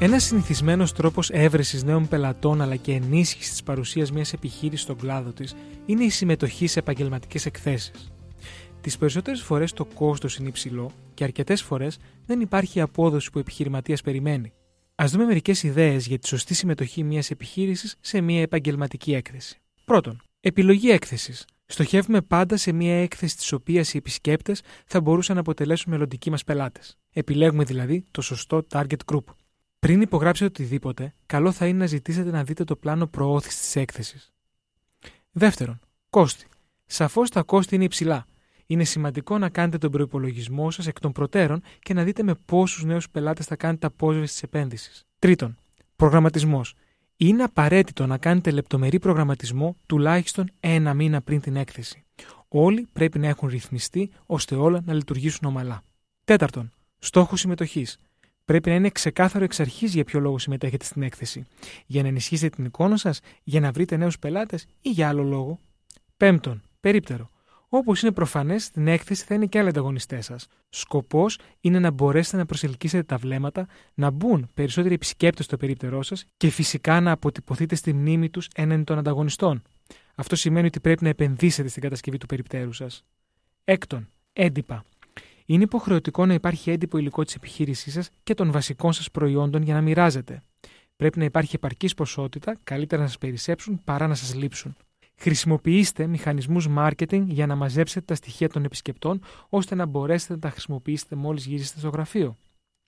Ένας συνηθισμένος τρόπος έβρεσης νέων πελατών αλλά και ενίσχυσης της παρουσίας μιας επιχείρησης στον κλάδο της είναι η συμμετοχή σε επαγγελματικές εκθέσεις. Τις περισσότερες φορές το κόστος είναι υψηλό και αρκετές φορές δεν υπάρχει η απόδοση που ο επιχειρηματίας περιμένει. Α δούμε μερικές ιδέες για τη σωστή συμμετοχή μιας επιχείρησης σε μια επαγγελματική έκθεση. Πρώτον, επιλογή έκθεσης. Στοχεύουμε πάντα σε μια έκθεση της οποίας οι επισκέπτες θα μπορούσαν να αποτελέσουν μελλοντικοί μας πελάτες. Επιλέγουμε δηλαδή το σωστό target group. Πριν υπογράψετε οτιδήποτε, καλό θα είναι να ζητήσετε να δείτε το πλάνο προώθησης της έκθεσης. Δεύτερον, κόστη. Σαφώς τα κόστη είναι υψηλά. Είναι σημαντικό να κάνετε τον προπολογισμό σας εκ των προτέρων και να δείτε με πόσους νέους πελάτες θα κάνετε απόσβεση της επένδυσης. Τρίτον, προγραμματισμός. Είναι απαραίτητο να κάνετε λεπτομερή προγραμματισμό τουλάχιστον ένα μήνα πριν την έκθεση. Όλοι πρέπει να έχουν ρυθμιστεί ώστε όλα να λειτουργήσουν ομαλά. Τέταρτον, στόχος συμμετοχής. Πρέπει να είναι ξεκάθαρο εξ αρχής για ποιο λόγο συμμετέχετε στην έκθεση. Για να ενισχύσετε την εικόνα σας, για να βρείτε νέους πελάτες ή για άλλο λόγο. Πέμπτον, περίπτερο. Όπως είναι προφανές, στην έκθεση θα είναι και άλλοι ανταγωνιστές σας. Σκοπός είναι να μπορέσετε να προσελκύσετε τα βλέμματα, να μπουν περισσότεροι επισκέπτες στο περίπτερό σας και φυσικά να αποτυπωθείτε στη μνήμη τους έναντι των ανταγωνιστών. Αυτό σημαίνει ότι πρέπει να επενδύσετε στην κατασκευή του περιπτέρου σας. Έκτον, έντυπα. Είναι υποχρεωτικό να υπάρχει έντυπο υλικό της επιχείρησής σας και των βασικών σας προϊόντων για να μοιράζετε. Πρέπει να υπάρχει επαρκής ποσότητα, καλύτερα να σας περισσέψουν παρά να σας λείψουν. Χρησιμοποιήστε μηχανισμούς marketing για να μαζέψετε τα στοιχεία των επισκεπτών ώστε να μπορέσετε να τα χρησιμοποιήσετε μόλις γυρίσετε στο γραφείο.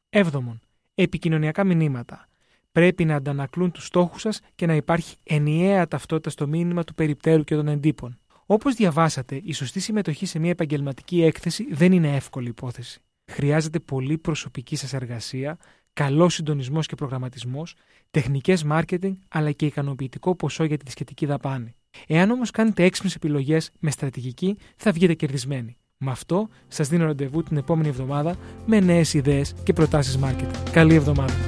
Έβδομον, επικοινωνιακά μηνύματα. Πρέπει να αντανακλούν τους στόχους σας και να υπάρχει ενιαία ταυτότητα στο μήνυμα του περιπτέρου και των εντύπων. Όπως διαβάσατε, η σωστή συμμετοχή σε μια επαγγελματική έκθεση δεν είναι εύκολη υπόθεση. Χρειάζεται πολύ προσωπική σας εργασία, καλός συντονισμός και προγραμματισμός, τεχνικές marketing αλλά και ικανοποιητικό ποσό για τη σχετική δαπάνη. Εάν όμως κάνετε έξυπνες επιλογές με στρατηγική, θα βγείτε κερδισμένοι. Με αυτό, σας δίνω ραντεβού την επόμενη εβδομάδα με νέες ιδέες και προτάσεις marketing. Καλή εβδομάδα!